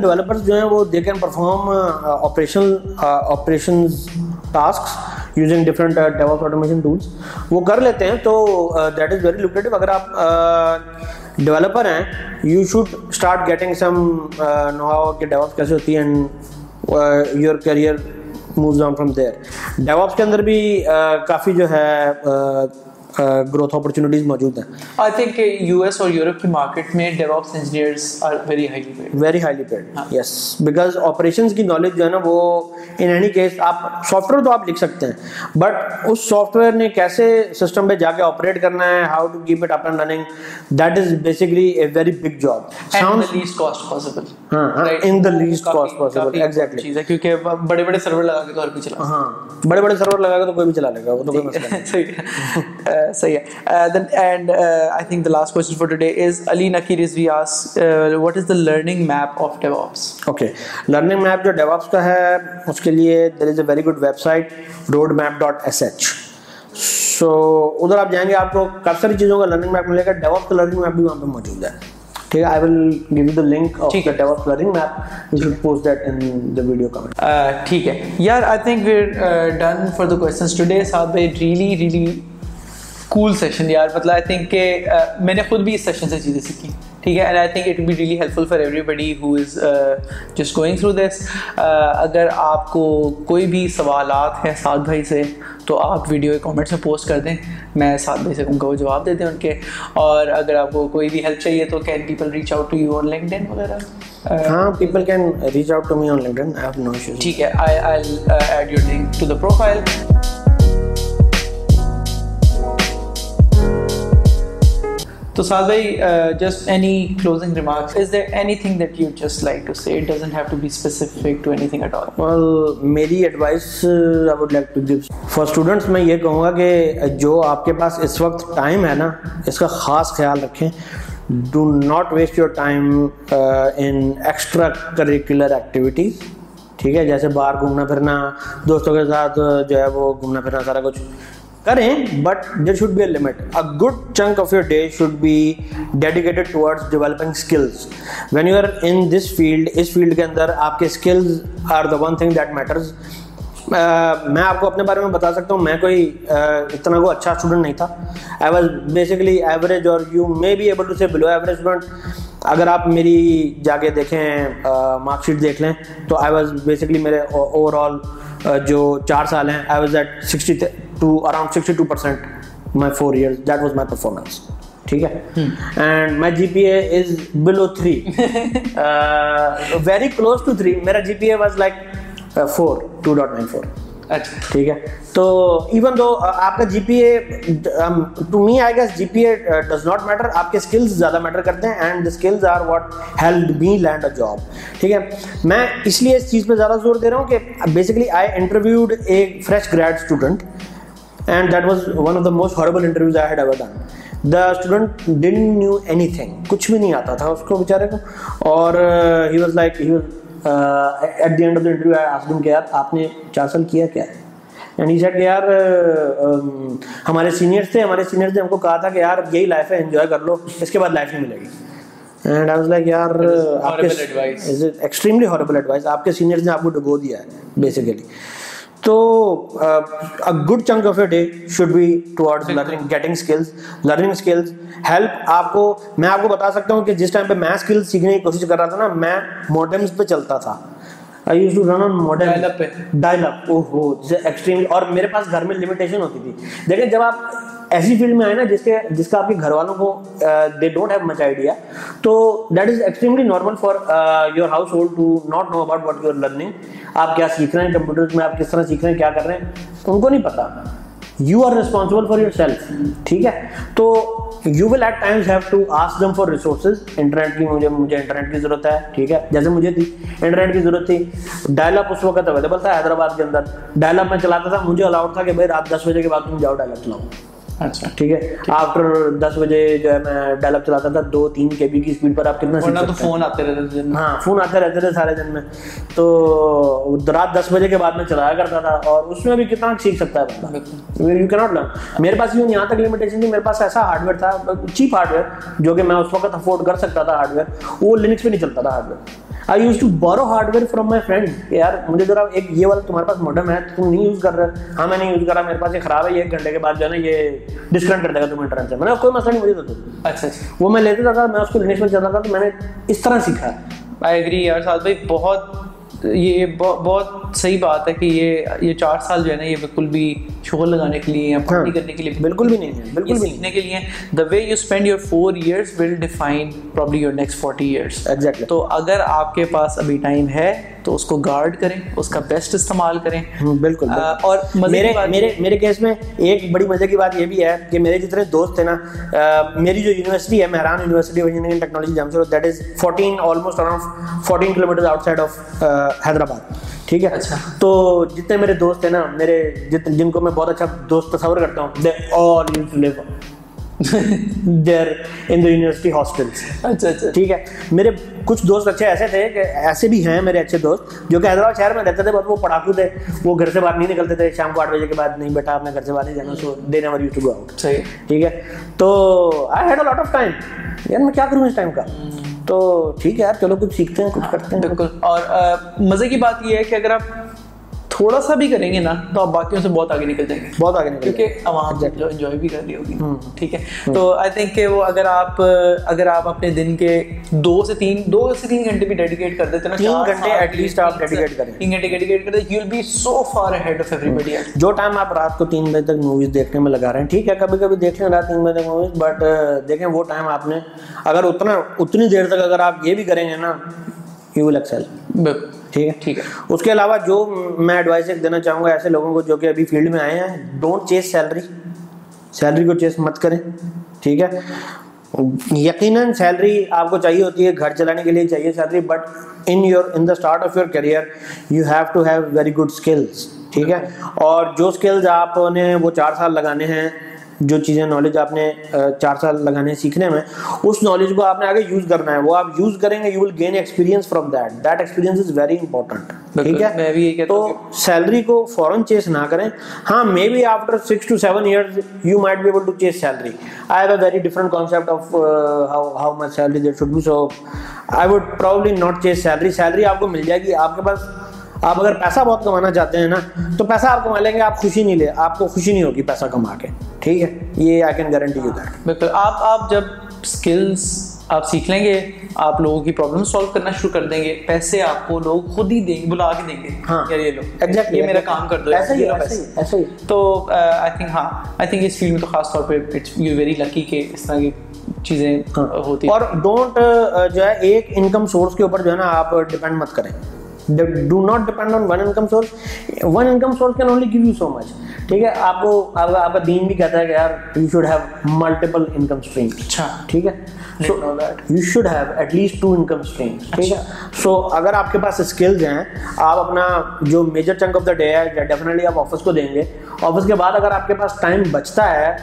ڈیولپر جو ہیں وہ they can perform operation Uh, تو دیٹ از ویری لوکیٹ اگر آپ ڈیولپر uh, ہیں یو شوڈ اسٹارٹ گیٹنگس کیسے ہوتی ہے uh, کافی جو ہے گروتھ اپرچونیٹیز موجود ہیں آئی تھنک یو ایس اور یورپ کی مارکیٹ میں DevOps engineers are very highly paid very highly paid yes because operations کی نالج جو ہے نا وہ ان اینی کیس آپ سافٹ ویئر تو آپ لکھ سکتے ہیں بٹ اس سافٹ ویئر نے کیسے سسٹم پہ جا کے آپریٹ کرنا ہے how to keep it up and running that is basically a very big job sound least cost possible ہاں in the least cost possible exactly چیز ہے کیونکہ بڑے بڑے سرور لگا کے تو ہر کوئی چلا ہاں بڑے بڑے سرور لگا کے تو کوئی بھی چلا لے گا وہ تو کوئی مسئلہ نہیں صحیح لاسٹنگ ساری چیزوں کا ٹھیک ہے اسکول سیشن یار مطلب آئی تھنک کہ میں نے خود بھی اس سیشن سے چیزیں سیکھی ٹھیک ہے and I think it be really helpful for everybody who is just going through this اگر آپ کو کوئی بھی سوالات ہیں سعد بھائی سے تو آپ ویڈیو کامنٹس میں پوسٹ کر دیں میں سعد بھائی سے ان کا وہ جواب دے دیں ان کے اور اگر آپ کو کوئی بھی ہیلپ چاہیے تو can people reach out to you on in وغیرہ ہاں people can reach out to to me on link ٹھیک ہے I I add your the profile تو ساز بھائی just any closing remarks is there anything that you just like to say it doesn't have to be specific to anything at all well میری advice I would like to give for students میں یہ کہوں گا کہ جو آپ کے پاس اس وقت time ہے نا اس کا خاص خیال رکھیں do not waste your time in extra curricular activity ٹھیک ہے جیسے باہر گھومنا پھرنا دوستوں کے ساتھ جو ہے وہ گھومنا پھرنا سارا کچھ کریں but there should be a limit a good chunk of your day should be dedicated towards developing skills when you are in this field us field کے اندر آپ کے skills are the one thing that matters میں آپ کو اپنے بارے میں بتا سکتا ہوں میں کوئی uh, اتنا کو اچھا اسٹوڈنٹ نہیں تھا آئی واز بیسکلی ایوریج اور you may be able to below average student اگر آپ میری جا کے دیکھیں مارک uh, شیٹ دیکھ لیں تو آئی واز بیسکلی میرے اوور آل uh, جو چار سال ہیں I was at sixty to around 62% my my four years. That was performance. G P A like دو آپ کا G P A to me I guess G P A does not matter آپ کے skills زیادہ matter کرتے ہیں and the what job ٹھیک ہے میں اس لیے اس چیز پہ زیادہ زور دے رہا ہوں کہ basically I interviewed a fresh grad student and that of the most horrible کچھ بھی نہیں آتا تھا اس کو uh, uh, آپ نے چار سال کیا ہے uh, um, ہمارے سینئرس تھے ہمارے نے ہم کو کہا تھا کہ یار یہی لائف ہے انجوائے کر لو اس کے بعد لائف نہیں ملے گی ہاربل ایڈوائز آپ کے سینئرس نے آپ کو ڈبو دیا ہے بیسیکلی تو good day should be to getting learning help آپ کو میں آپ کو بتا سکتا ہوں کہ جس ٹائم پہ میں اسکلس سیکھنے کی کوشش کر رہا تھا نا میں موڈمس پہ چلتا تھا اور میرے پاس گھر میں لمیٹیشن ہوتی تھی دیکھیں جب آپ ایسی فیلڈ میں آئے نا جس کے جس کا آپ کے گھر والوں کو they don't have much idea تو that is extremely normal for your household to not know about what you learning آپ کیا سیکھ رہے ہیں کمپیوٹر میں آپ کس طرح سیکھ رہے ہیں کیا کر رہے ہیں ان کو نہیں پتا you are responsible for yourself ٹھیک ہے تو you will at times have to ask them for resources internet کی مجھے مجھے انٹرنیٹ کی ضرورت ہے ٹھیک ہے جیسے مجھے تھی انٹرنیٹ کی ضرورت تھی ڈائل اپ اس وقت اویلیبل تھا حیدرآباد کے اندر ڈائل اپ میں چلاتا تھا مجھے الاؤڈ تھا کہ بھائی رات دس بجے کے بعد تم جاؤ ڈائل اپ چلاؤ اچھا ٹھیک ہے آفٹر دس بجے جو ہے میں ڈیل اپ چلاتا تھا دو تین کے بی کی اسپیڈ پر آپ کتنا فون آتے رہتے ہاں فون آتے رہتے تھے سارے دن میں تو رات دس بجے کے بعد میں چلایا کرتا تھا اور اس میں بھی کتنا سیکھ سکتا ہے میرے پاس یوں یہاں تک لمیٹیشن تھی میرے پاس ایسا ہارڈ ویئر تھا چیپ ہارڈ ویئر جو کہ میں اس وقت افورڈ کر سکتا تھا ہارڈ ویئر وہ لنکس پہ نہیں چلتا تھا hardware I use to borrow hardware from my friend یار مجھے ذرا ایک یہ والا تمہارے پاس ماڈم ہے تم نہیں یوز کر رہے ہاں میں نہیں یوز کر رہا میرے پاس یہ خراب ہے یہ ایک گھنٹے کے بعد جو ہے نا یہ ڈسکنٹ گا تم انٹرنس سے میں نے کوئی مسئلہ نہیں مجھے اچھا،, اچھا وہ میں لیتا تھا میں اس کو ریلیشن چلتا تھا تو میں نے اس طرح سیکھا آئی ایگری یار سال بھائی بہت یہ بہت صحیح بات ہے کہ یہ یہ چار سال جو ہے نا یہ بالکل بھی شغل لگانے کے لیے پارٹی ہاں، کرنے کے لیے بالکل بھی نہیں ہے بالکل بھی سیکھنے کے لیے the way you spend your four years will define probably your next forty years exactly تو اگر آپ کے پاس ابھی ٹائم ہے تو اس کو گارڈ کریں اس کا بیسٹ استعمال کریں ہاں، بالکل اور میرے میرے میرے کیس میں ایک بڑی مزے کی بات یہ بھی ہے کہ میرے جتنے دوست ہیں نا میری جو یونیورسٹی ہے Mehran university of engineering technology that is fourteen almost around fourteen kilometer outside of Hyderabad ٹھیک ہے اچھا تو جتنے میرے دوست ہیں نا میرے جن کو میں بہت اچھا دوست تصور کرتا ہوں they all you to leave there in the university hostel اچھا اچھا ٹھیک ہے میرے کچھ دوست اچھے ایسے تھے کہ ایسے بھی ہیں میرے اچھے دوست جو کہ حیدرآباد شہر میں رہتے تھے بہت وہ پڑھاکو تھے وہ گھر سے باہر نہیں نکلتے تھے شام کو آٹھ بجے کے بعد نہیں بیٹھا آپ نے گھر سے باہر نہیں جانا so they never you to go out ٹھیک ہے تو I had a lot of time یار میں کیا کروں اس ٹائم کا تو ٹھیک ہے یار چلو کچھ سیکھتے ہیں کچھ کرتے ہیں بالکل اور مزے کی بات یہ ہے کہ اگر آپ تھوڑا سا بھی کریں گے نا تو آپ باقیوں سے بہت آگے نکل جائیں گے بہت آگے نکل کیونکہ عوام جو انجوائے بھی کر رہی ہوگی ٹھیک ہے تو آئی تھنک کہ وہ اگر آپ اگر آپ اپنے دن کے دو سے تین دو سے تین گھنٹے بھی ڈیڈیکیٹ کر دیتے نا تین گھنٹے ایٹ لیسٹ آپ ڈیڈیکیٹ کریں تین گھنٹے ڈیڈیکیٹ کر دیں you will be so far ahead of everybody جو ٹائم آپ رات کو تین بجے تک موویز دیکھنے میں لگا رہے ہیں ٹھیک ہے کبھی کبھی دیکھ لیں رات تین بجے تک موویز بٹ دیکھیں وہ ٹائم آپ نے اگر اتنا اتنی دیر تک اگر آپ یہ بھی کریں گے نا یو ول ایکسل ٹھیک ہے ٹھیک ہے اس کے علاوہ جو میں ایڈوائز دینا چاہوں گا ایسے لوگوں کو جو کہ ابھی فیلڈ میں آئے ہیں ڈونٹ چیز سیلری سیلری کو چیز مت کریں ٹھیک ہے یقیناً سیلری آپ کو چاہیے ہوتی ہے گھر چلانے کے لیے چاہیے salary but in your in the start of your career you have to have very good skills ٹھیک ہے اور جو اسکلز آپ نے وہ چار سال لگانے ہیں جو چیزیں نالج نالج آپ آپ آپ نے نے چار سال لگانے سیکھنے میں میں اس کو آگے یوز یوز کرنا ہے وہ کریں گے بھی یہ کہتا ہوں تو سیلری کو نہ کریں ہاں after six to to seven you might be able chase salary salary آپ کو مل جائے گی آپ کے پاس آپ اگر پیسہ بہت کمانا چاہتے ہیں نا تو پیسہ آپ کما لیں گے آپ خوشی نہیں لے آپ کو خوشی نہیں ہوگی پیسہ کما کے ٹھیک ہے یہ آئی کین گارنٹی بالکل آپ آپ آپ جب اسکلس سیکھ لیں گے آپ لوگوں کی پرابلم سالو کرنا شروع کر دیں گے پیسے آپ کو لوگ خود ہی دیں گے ہاں یہ یہ میرا کام کر دو تو آئی آئی تھنک تھنک ہاں اس فیلڈ میں تو خاص طور پہ یو ویری لکی کہ اس طرح کی چیزیں ہاں۔ ہوتی اور ڈونٹ جو ہے ایک انکم سورس کے اوپر جو ہے نا آپ ڈپینڈ مت کریں They do not depend on one income source. One income source can only give you so much. ٹھیک ہے آپ کو آپ کا دین بھی کہتا ہے کہ یار you should have multiple income stream اچھا ٹھیک ہے you should have at least two income stream ٹھیک ہے سو اچھا۔ اگر آپ کے پاس اسکلز ہیں آپ اپنا جو major chunk of the day ہے ڈیفینیٹلی آپ آفس کو دیں گے آفس کے بعد اگر آپ کے پاس ٹائم بچتا ہے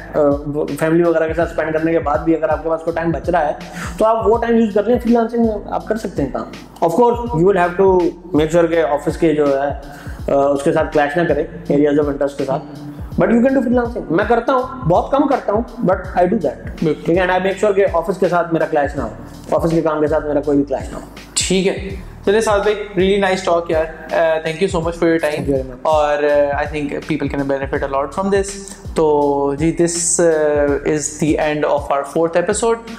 فیملی وغیرہ کے ساتھ اسپینڈ کرنے کے بعد بھی اگر آپ کے پاس کوئی ٹائم بچ رہا ہے تو آپ وہ ٹائم یوز کر لیں فری لانسنگ آپ کر سکتے ہیں کام of course you will have to make sure کے آفس کے جو ہے اس کے ساتھ کلیش نہ کرے ایریاز آف انٹرسٹ کے ساتھ but you can do freelancing میں کرتا ہوں بہت کم کرتا ہوں بٹ آئی ڈو دیٹ ٹھیک اینڈ آئی میک شیور کہ آفس کے ساتھ میرا کلیش نہ ہو آفس کے کام کے ساتھ میرا کوئی بھی کلیش نہ ہو ٹھیک ہے چلے سال بھائی ریلی نائس ٹاک یار thank you so much for your time اور I think people can benefit a lot from this تو جی this is the end of our fourth episode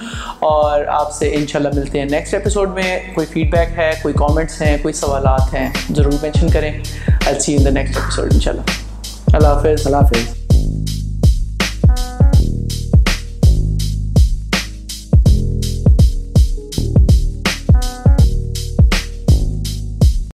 اور آپ سے ان شاء اللہ ملتے ہیں نیکسٹ ایپیسوڈ میں کوئی فیڈ بیک ہے کوئی کامنٹس ہیں کوئی سوالات ہیں ضرور مینشن کریں see in the next episode ان شاء اللہ اللہ حافظ اللہ حافظ